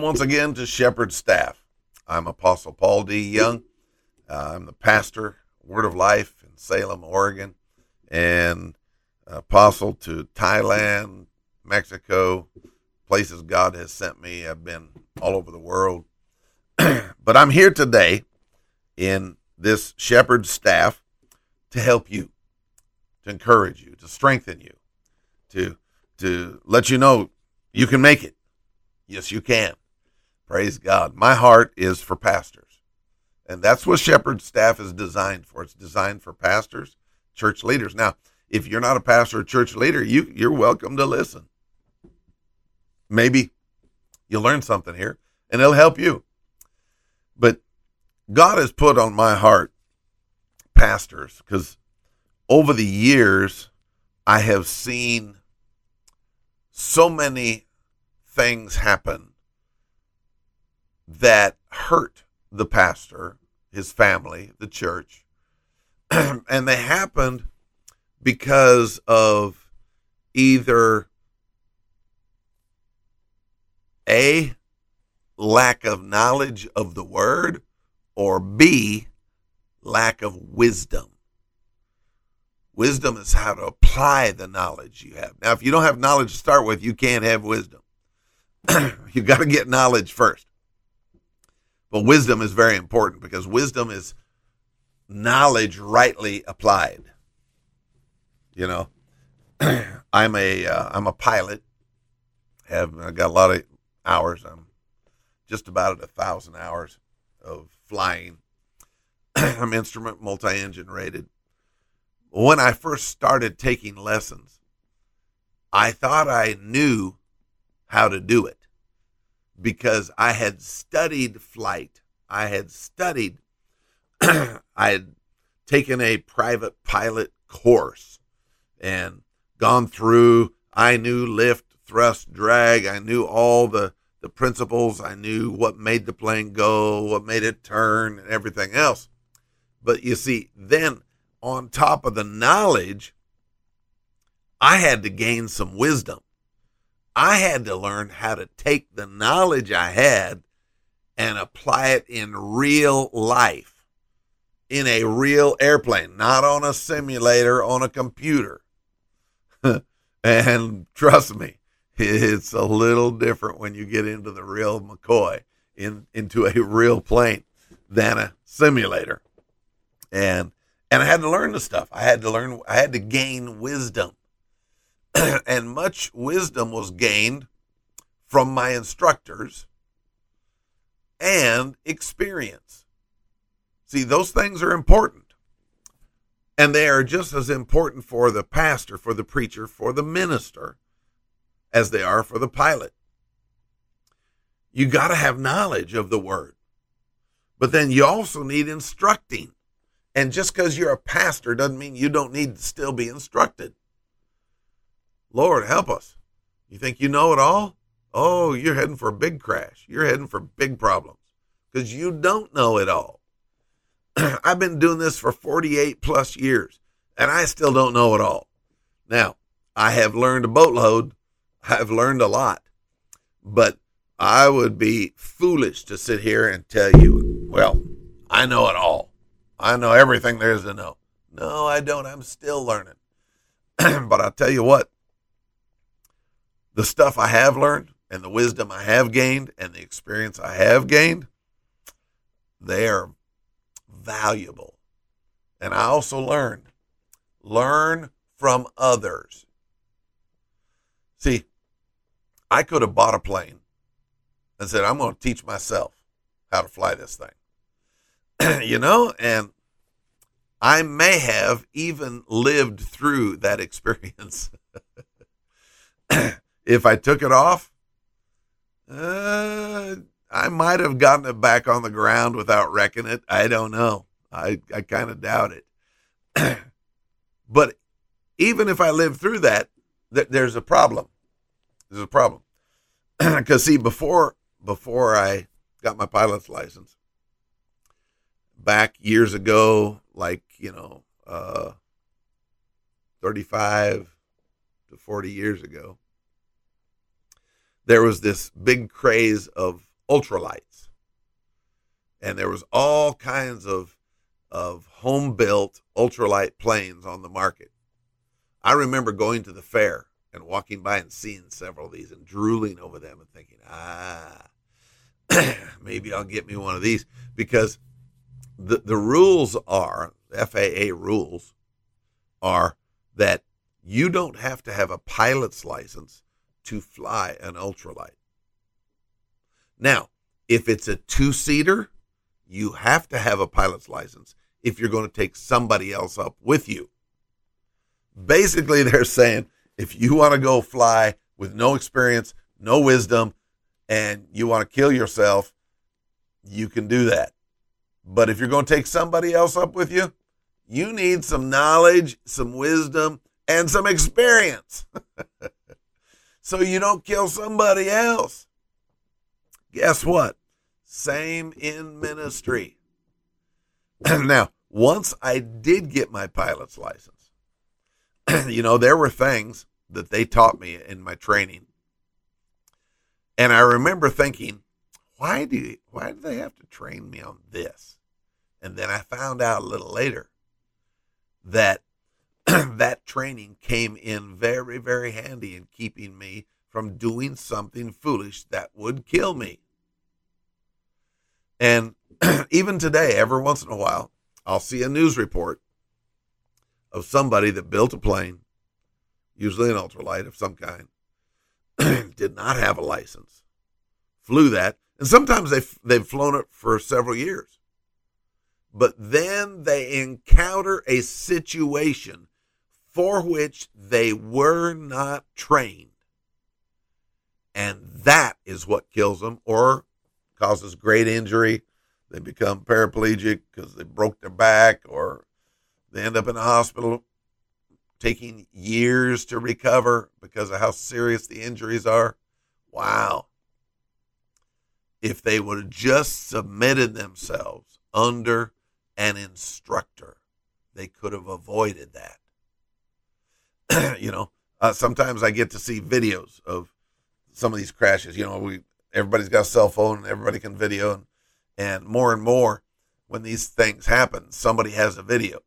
welcome once again to Shepherd Staff. I'm Apostle Paul D. Young. Uh, I'm the pastor, Word of Life in Salem, Oregon, and apostle to Thailand, Mexico, places God has sent me. I've been all over the world. but I'm here today in this shepherd staff to help you, to encourage you, to strengthen you, to to let you know you can make it. Yes, you can. Praise God. My heart is for pastors. And that's what shepherd staff is designed for. It's designed for pastors, church leaders. Now, if you're not a pastor or church leader, you you're welcome to listen. Maybe you'll learn something here and it'll help you. But God has put on my heart pastors because over the years I have seen so many things happen that hurt the pastor, his family, the church. and they happened because of either A, lack of knowledge of the word, or B, lack of wisdom. Wisdom is how to apply the knowledge you have. Now, if you don't have knowledge to start with, you can't have wisdom. you got to get knowledge first. But wisdom is very important because wisdom is knowledge rightly applied. You know, I'm a am uh, a pilot. Have I got a lot of hours. I'm just about at a thousand hours of flying. I'm instrument multi-engine rated. When I first started taking lessons, I thought I knew how to do it because I had studied flight. I had studied, I had taken a private pilot course and gone through. I knew lift, thrust, drag. I knew all the, the principles. I knew what made the plane go, what made it turn, and everything else. But you see, then on top of the knowledge, I had to gain some wisdom. I had to learn how to take the knowledge I had and apply it in real life, in a real airplane, not on a simulator, on a computer. and trust me, it's a little different when you get into the real McCoy, in into a real plane than a simulator. And and I had to learn the stuff. I had to learn. I had to gain wisdom, and much wisdom was gained from my instructors and experience. See, those things are important. And they are just as important for the pastor, for the preacher, for the minister as they are for the pilot. You got to have knowledge of the word. But then you also need instructing. And just because you're a pastor doesn't mean you don't need to still be instructed. Lord, help us. You think you know it all? Oh, you're heading for a big crash. You're heading for big problems because you don't know it all. I've been doing this for 48 plus years and I still don't know it all. Now, I have learned a boatload. I've learned a lot, but I would be foolish to sit here and tell you, well, I know it all. I know everything there is to know. No, I don't. I'm still learning. but I'll tell you what, the stuff I have learned and the wisdom I have gained and the experience I have gained, they are valuable. And I also learned learn from others. See, I could have bought a plane and said, I'm going to teach myself how to fly this thing. you know, and I may have even lived through that experience. if I took it off, uh, I might have gotten it back on the ground without wrecking it. I don't know. I, I kind of doubt it. but even if I live through that, th- there's a problem. There's a problem. Because see, before before I got my pilot's license, back years ago, like you know, uh, 35 to 40 years ago, there was this big craze of ultralights. And there was all kinds of of home built ultralight planes on the market. I remember going to the fair and walking by and seeing several of these and drooling over them and thinking, ah, maybe I'll get me one of these because the the rules are FAA rules are that you don't have to have a pilot's license to fly an ultralight. Now, if it's a two seater, you have to have a pilot's license if you're going to take somebody else up with you. Basically, they're saying if you want to go fly with no experience, no wisdom, and you want to kill yourself, you can do that. But if you're going to take somebody else up with you, you need some knowledge, some wisdom, and some experience. so you don't kill somebody else. Guess what? Same in ministry. now, once I did get my pilot's license, you know, there were things that they taught me in my training. And I remember thinking, why do why do they have to train me on this? And then I found out a little later that that training came in very, very handy in keeping me from doing something foolish that would kill me. And even today, every once in a while, I'll see a news report of somebody that built a plane usually an ultralight of some kind, did not have a license, flew that, and sometimes they've, they've flown it for several years. But then they encounter a situation for which they were not trained. And that is what kills them or causes great injury. They become paraplegic because they broke their back or they end up in a hospital taking years to recover because of how serious the injuries are. Wow. If they would have just submitted themselves under an instructor, they could have avoided that. you know, uh, sometimes I get to see videos of some of these crashes. You know, we everybody's got a cell phone everybody can video, and, and more and more when these things happen, somebody has a video.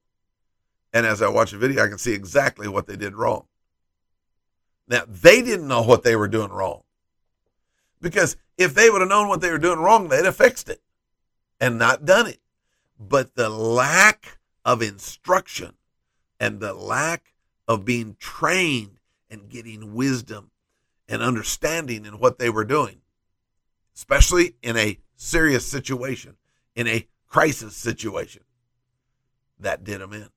And as I watch a video, I can see exactly what they did wrong. Now, they didn't know what they were doing wrong. Because if they would have known what they were doing wrong, they'd have fixed it and not done it. But the lack of instruction and the lack of being trained and getting wisdom and understanding in what they were doing, especially in a serious situation, in a crisis situation, that did them in.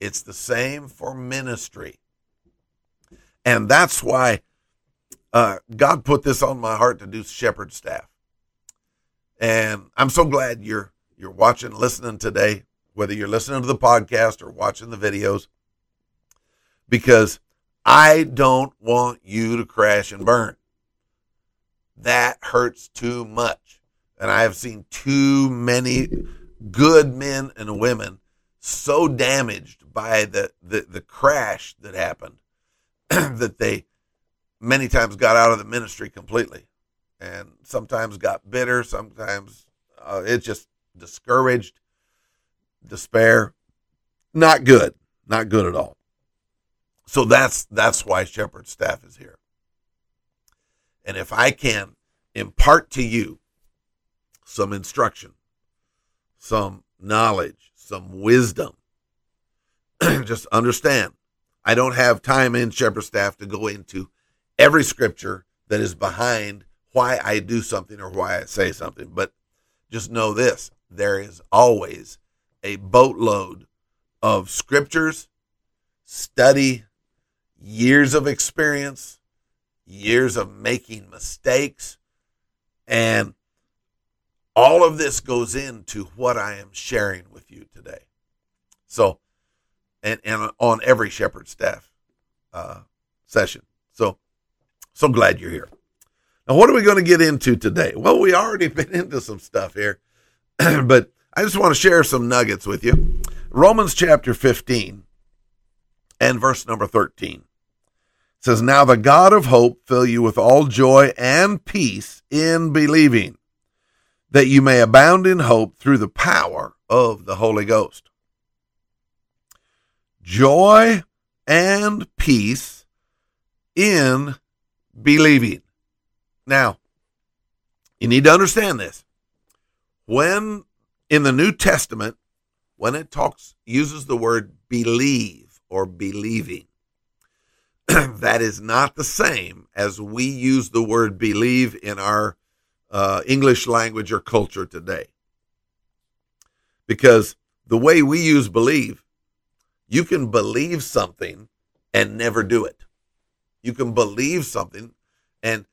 It's the same for ministry. And that's why uh, God put this on my heart to do shepherd staff. And I'm so glad you're you're watching, listening today, whether you're listening to the podcast or watching the videos, because I don't want you to crash and burn. That hurts too much. And I have seen too many good men and women so damaged by the, the, the crash that happened that they many times got out of the ministry completely and sometimes got bitter sometimes uh, it just discouraged despair not good not good at all so that's that's why shepherd staff is here and if i can impart to you some instruction some knowledge some wisdom. Just understand, I don't have time in shepherd staff to go into every scripture that is behind why I do something or why I say something. But just know this there is always a boatload of scriptures, study, years of experience, years of making mistakes, and all of this goes into what I am sharing with you today. So, and, and on every shepherd staff uh, session. So, so glad you're here. Now, what are we going to get into today? Well, we already been into some stuff here, but I just want to share some nuggets with you. Romans chapter 15 and verse number 13 says, Now the God of hope fill you with all joy and peace in believing, that you may abound in hope through the power of the Holy Ghost. Joy and peace in believing. Now, you need to understand this. When in the New Testament, when it talks, uses the word believe or believing, that is not the same as we use the word believe in our uh, English language or culture today. Because the way we use believe, you can believe something and never do it. You can believe something and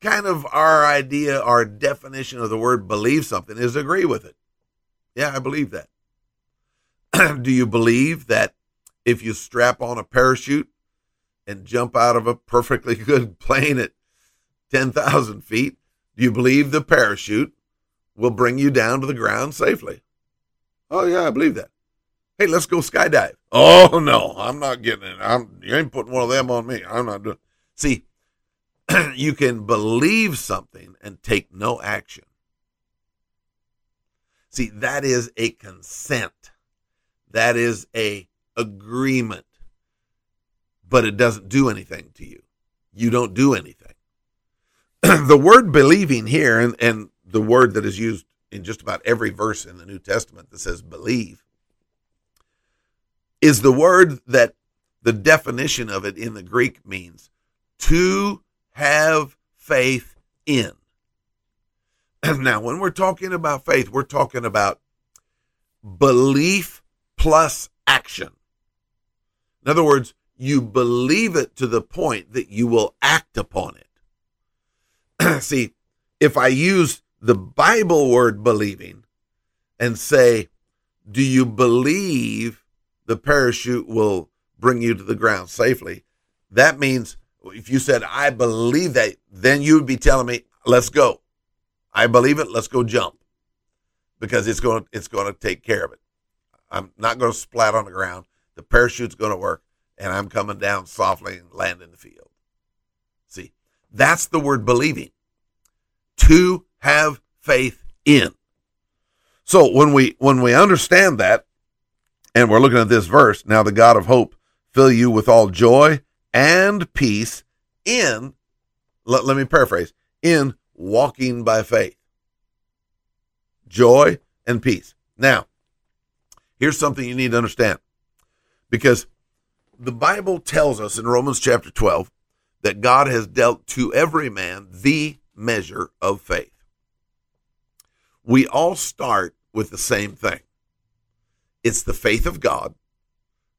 kind of our idea, our definition of the word believe something is agree with it. Yeah, I believe that. do you believe that if you strap on a parachute and jump out of a perfectly good plane at 10,000 feet, do you believe the parachute will bring you down to the ground safely? Oh, yeah, I believe that. Hey, let's go skydive. Oh, no, I'm not getting it. I'm, you ain't putting one of them on me. I'm not doing See, you can believe something and take no action. See, that is a consent. That is a agreement but it doesn't do anything to you. You don't do anything. the word believing here, and, and the word that is used in just about every verse in the New Testament that says believe, is the word that the definition of it in the Greek means to have faith in. now, when we're talking about faith, we're talking about belief plus action. In other words, you believe it to the point that you will act upon it. See, if I use the Bible word believing and say, Do you believe the parachute will bring you to the ground safely? That means if you said, I believe that, then you would be telling me, Let's go. I believe it. Let's go jump because it's going, it's going to take care of it. I'm not going to splat on the ground. The parachute's going to work and I'm coming down softly and land in the field. See, that's the word believing. To have faith in. So when we when we understand that, and we're looking at this verse, now the God of hope fill you with all joy and peace in let, let me paraphrase in walking by faith. Joy and peace. Now, here's something you need to understand. Because the Bible tells us in Romans chapter 12 that God has dealt to every man the measure of faith. We all start with the same thing it's the faith of God.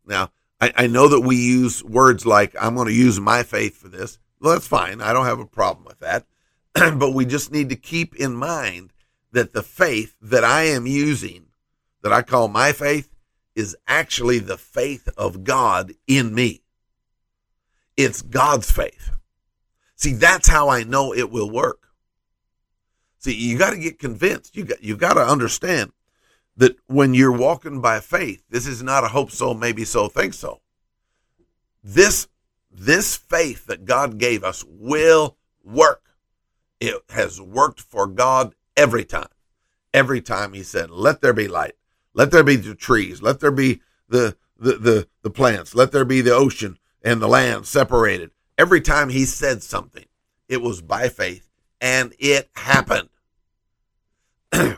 Now, I, I know that we use words like, I'm going to use my faith for this. Well, that's fine. I don't have a problem with that. but we just need to keep in mind that the faith that I am using, that I call my faith, is actually the faith of God in me. It's God's faith. See, that's how I know it will work. See, you got to get convinced. You got you got to understand that when you're walking by faith, this is not a hope so, maybe so, think so. This this faith that God gave us will work. It has worked for God every time. Every time he said, "Let there be light." Let there be the trees. Let there be the, the, the, the plants. Let there be the ocean and the land separated. Every time he said something, it was by faith and it happened.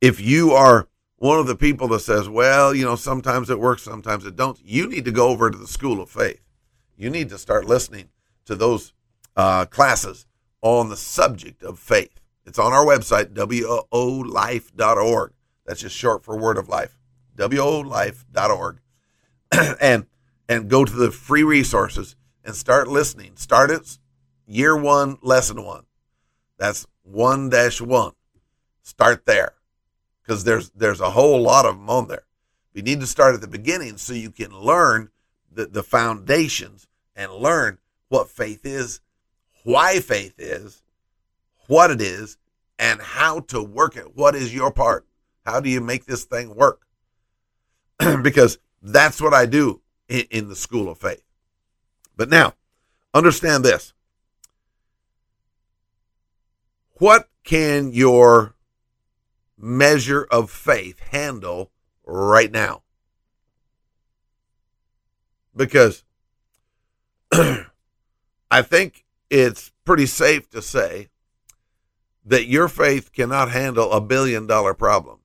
if you are one of the people that says, well, you know, sometimes it works, sometimes it don't, you need to go over to the school of faith. You need to start listening to those uh, classes on the subject of faith. It's on our website, wolife.org. That's just short for Word of Life. WOLife.org. and and go to the free resources and start listening. Start it year one, lesson one. That's one dash one. Start there. Because there's there's a whole lot of them on there. You need to start at the beginning so you can learn the, the foundations and learn what faith is, why faith is, what it is, and how to work it. What is your part? How do you make this thing work? because that's what I do in, in, the school of faith. But now, understand this. What can your measure of faith handle right now? Because I think it's pretty safe to say that your faith cannot handle a billion dollar problem.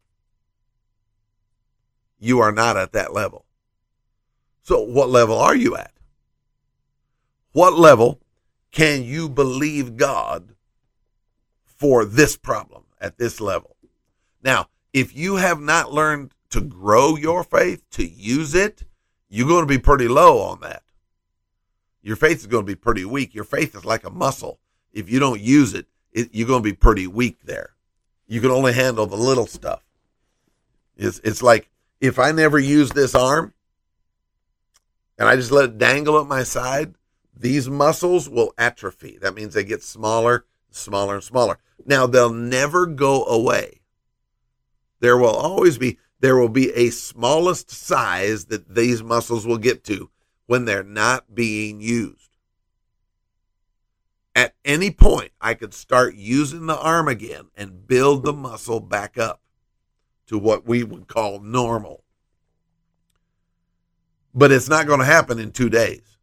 You are not at that level. So, what level are you at? What level can you believe God for this problem at this level? Now, if you have not learned to grow your faith, to use it, you're going to be pretty low on that. Your faith is going to be pretty weak. Your faith is like a muscle. If you don't use it, it you're going to be pretty weak there. You can only handle the little stuff. It's, it's like if I never use this arm and I just let it dangle at my side, these muscles will atrophy. That means they get smaller, smaller, and smaller. Now, they'll never go away. There will always be, there will be a smallest size that these muscles will get to when they're not being used. At any point, I could start using the arm again and build the muscle back up to what we would call normal. But it's not going to happen in two days.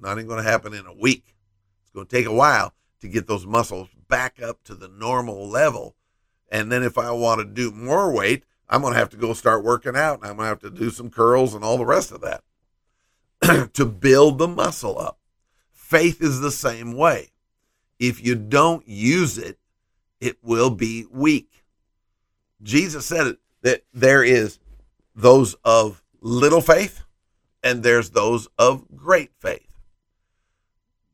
Not even going to happen in a week. It's going to take a while to get those muscles back up to the normal level. And then if I want to do more weight, I'm going to have to go start working out and I'm going to have to do some curls and all the rest of that to build the muscle up. Faith is the same way. If you don't use it, it will be weak. Jesus said it, that there is those of little faith and there's those of great faith.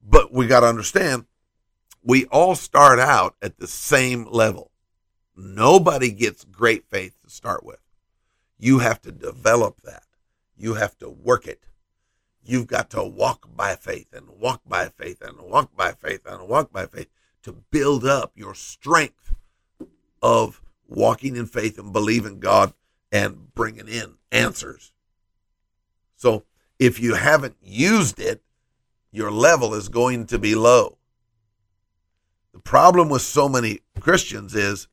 But we got to understand, we all start out at the same level. Nobody gets great faith to start with. You have to develop that. You have to work it. You've got to walk by faith and walk by faith and walk by faith and walk by faith to build up your strength of walking in faith and believing God and bringing in answers. So if you haven't used it, your level is going to be low. The problem with so many Christians is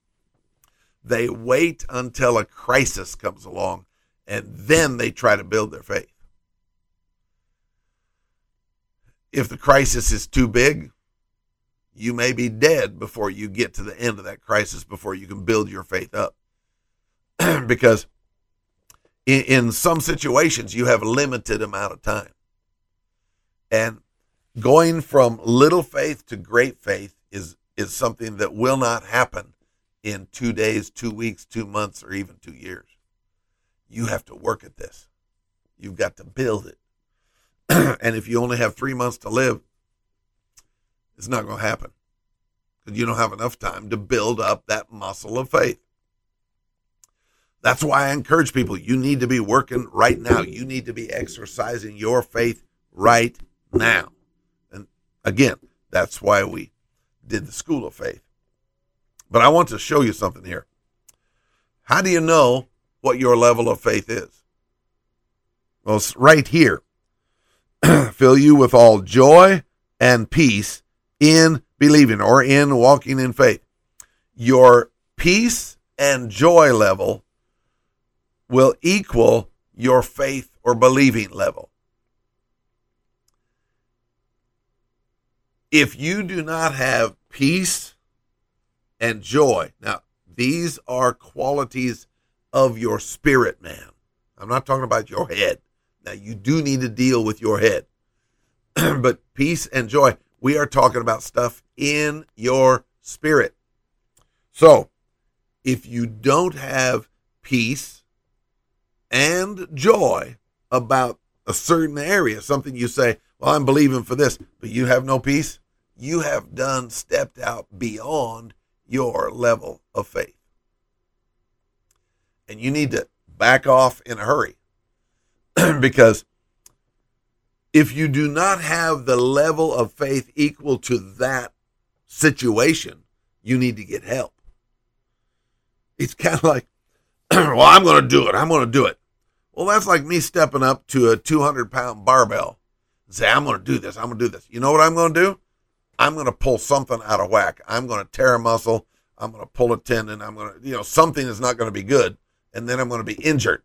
they wait until a crisis comes along and then they try to build their faith. If the crisis is too big, you may be dead before you get to the end of that crisis before you can build your faith up. because in, in some situations you have a limited amount of time. And going from little faith to great faith is is something that will not happen in two days, two weeks, two months, or even two years. You have to work at this. You've got to build it. and if you only have three months to live, it's not going to happen because you don't have enough time to build up that muscle of faith. That's why I encourage people you need to be working right now. You need to be exercising your faith right now. And again, that's why we did the School of Faith. But I want to show you something here. How do you know what your level of faith is? Well, it's right here. Fill you with all joy and peace in believing or in walking in faith. Your peace and joy level will equal your faith or believing level. if you do not have peace and joy, now these are qualities of your spirit, man. I'm not talking about your head. Now, you do need to deal with your head. but peace and joy, we are talking about stuff in your spirit. So, if you don't have peace and joy about a certain area, something you say, well, I'm believing for this, but you have no peace, you have done stepped out beyond your level of faith. And you need to back off in a hurry because if you do not have the level of faith equal to that situation, you need to get help. It's kind of like, well, I'm going to do it. I'm going to do it. Well, that's like me stepping up to a 200 pound barbell say, I'm going to do this. I'm going to do this. You know what I'm going to do? I'm going to pull something out of whack. I'm going to tear a muscle. I'm going to pull a tendon. I'm going to, you know, something is not going to be good. And then I'm going to be injured.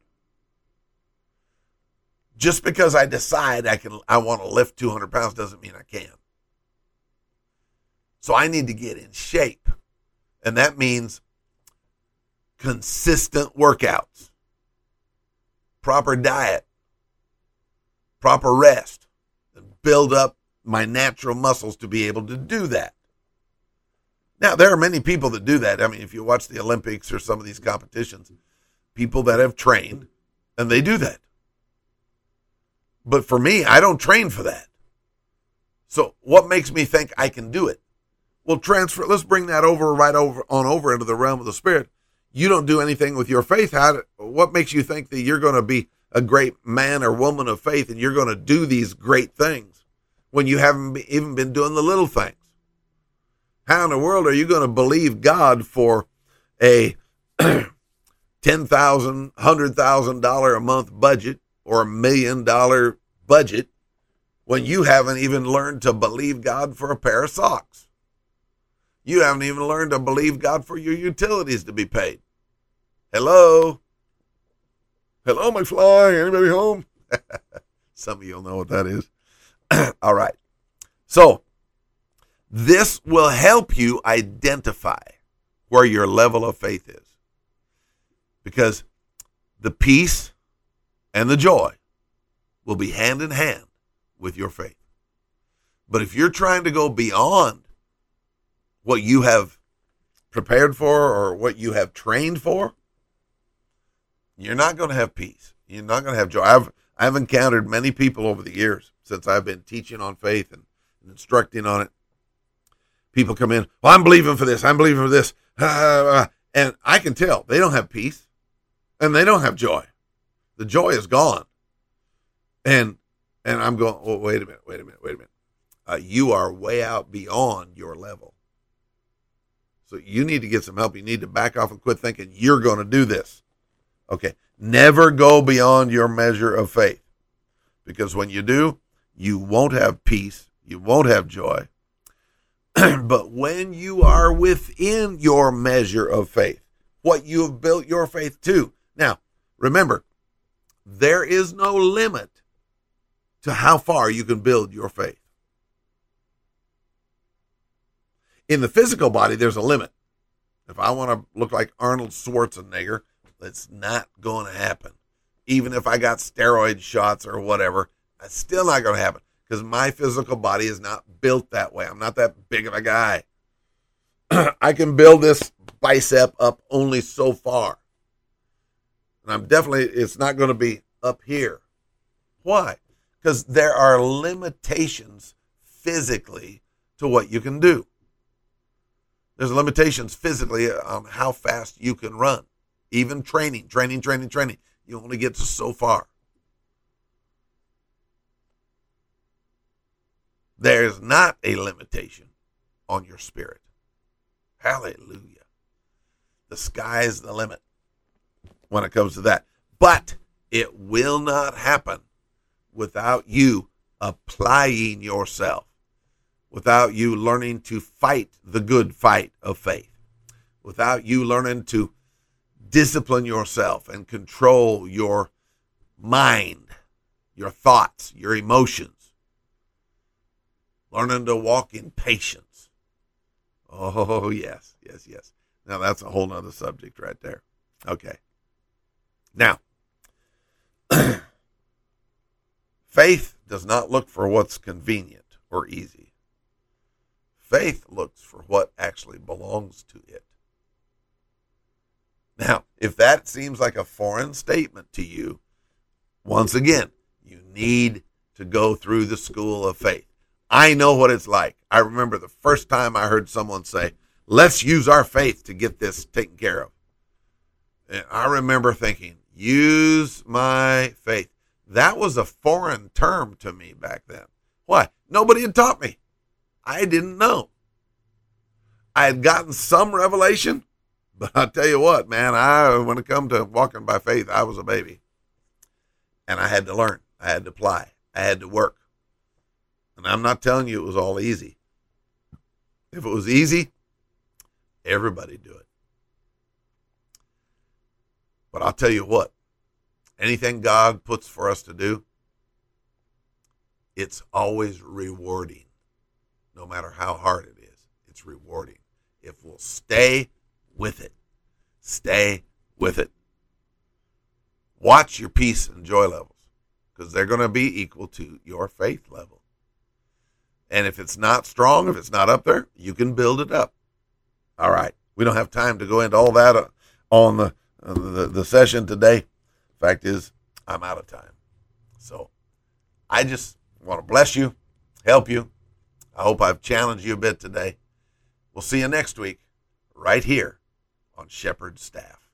Just because I decide I can, I want to lift 200 pounds doesn't mean I can. So I need to get in shape. And that means consistent workouts, proper diet, proper rest, and build up my natural muscles to be able to do that. Now, there are many people that do that. I mean, if you watch the Olympics or some of these competitions, people that have trained and they do that. But for me, I don't train for that. So, what makes me think I can do it? Well, transfer. Let's bring that over right over on over into the realm of the spirit. You don't do anything with your faith. How? What makes you think that you're going to be a great man or woman of faith and you're going to do these great things when you haven't even been doing the little things? How in the world are you going to believe God for a ten thousand, hundred thousand dollar a month budget or a million dollar budget when you haven't even learned to believe God for a pair of socks? You haven't even learned to believe God for your utilities to be paid. Hello? Hello, McFly. Anybody home? Some of you'll know what that is. All right. So, this will help you identify where your level of faith is. Because the peace and the joy will be hand in hand with your faith. But if you're trying to go beyond what you have prepared for or what you have trained for, you're not going to have peace. You're not going to have joy. I've I've encountered many people over the years since I've been teaching on faith and, and instructing on it. People come in, well, I'm believing for this. I'm believing for this, and I can tell they don't have peace, and they don't have joy. The joy is gone, and and I'm going. Oh, wait a minute. Wait a minute. Wait a minute. Uh, you are way out beyond your level. So you need to get some help. You need to back off and quit thinking you're going to do this. Okay. Never go beyond your measure of faith. Because when you do, you won't have peace. You won't have joy. but when you are within your measure of faith, what you have built your faith to. Now, remember, there is no limit to how far you can build your faith. In the physical body, there's a limit. If I want to look like Arnold Schwarzenegger, that's not going to happen. Even if I got steroid shots or whatever, that's still not going to happen because my physical body is not built that way. I'm not that big of a guy. I can build this bicep up only so far. And I'm definitely, it's not going to be up here. Why? Because there are limitations physically to what you can do. There's limitations physically on how fast you can run. Even training, training, training, training. You only get to so far. There's not a limitation on your spirit. Hallelujah. The sky's the limit when it comes to that. But it will not happen without you applying yourself without you learning to fight the good fight of faith, without you learning to discipline yourself and control your mind, your thoughts, your emotions, learning to walk in patience. Oh, yes, yes, yes. Now, that's a whole nother subject right there. Okay. Now, faith does not look for what's convenient or easy. Faith looks for what actually belongs to it. Now, if that seems like a foreign statement to you, once again, you need to go through the school of faith. I know what it's like. I remember the first time I heard someone say, let's use our faith to get this taken care of. And I remember thinking, use my faith. That was a foreign term to me back then. Why? Nobody had taught me. I didn't know. I had gotten some revelation, but I tell you what, man, I when it come to walking by faith, I was a baby. And I had to learn. I had to apply. I had to work. And I'm not telling you it was all easy. If it was easy, everybody do it. But I'll tell you what, anything God puts for us to do, it's always rewarding. No matter how hard it is, it's rewarding. If we'll stay with it, stay with it. Watch your peace and joy levels because they're going to be equal to your faith level. And if it's not strong, if it's not up there, you can build it up. All right. We don't have time to go into all that uh, on the, uh, the, the session today. Fact is, I'm out of time. So I just want to bless you, help you. I hope I've challenged you a bit today. We'll see you next week right here on Shepherd's Staff.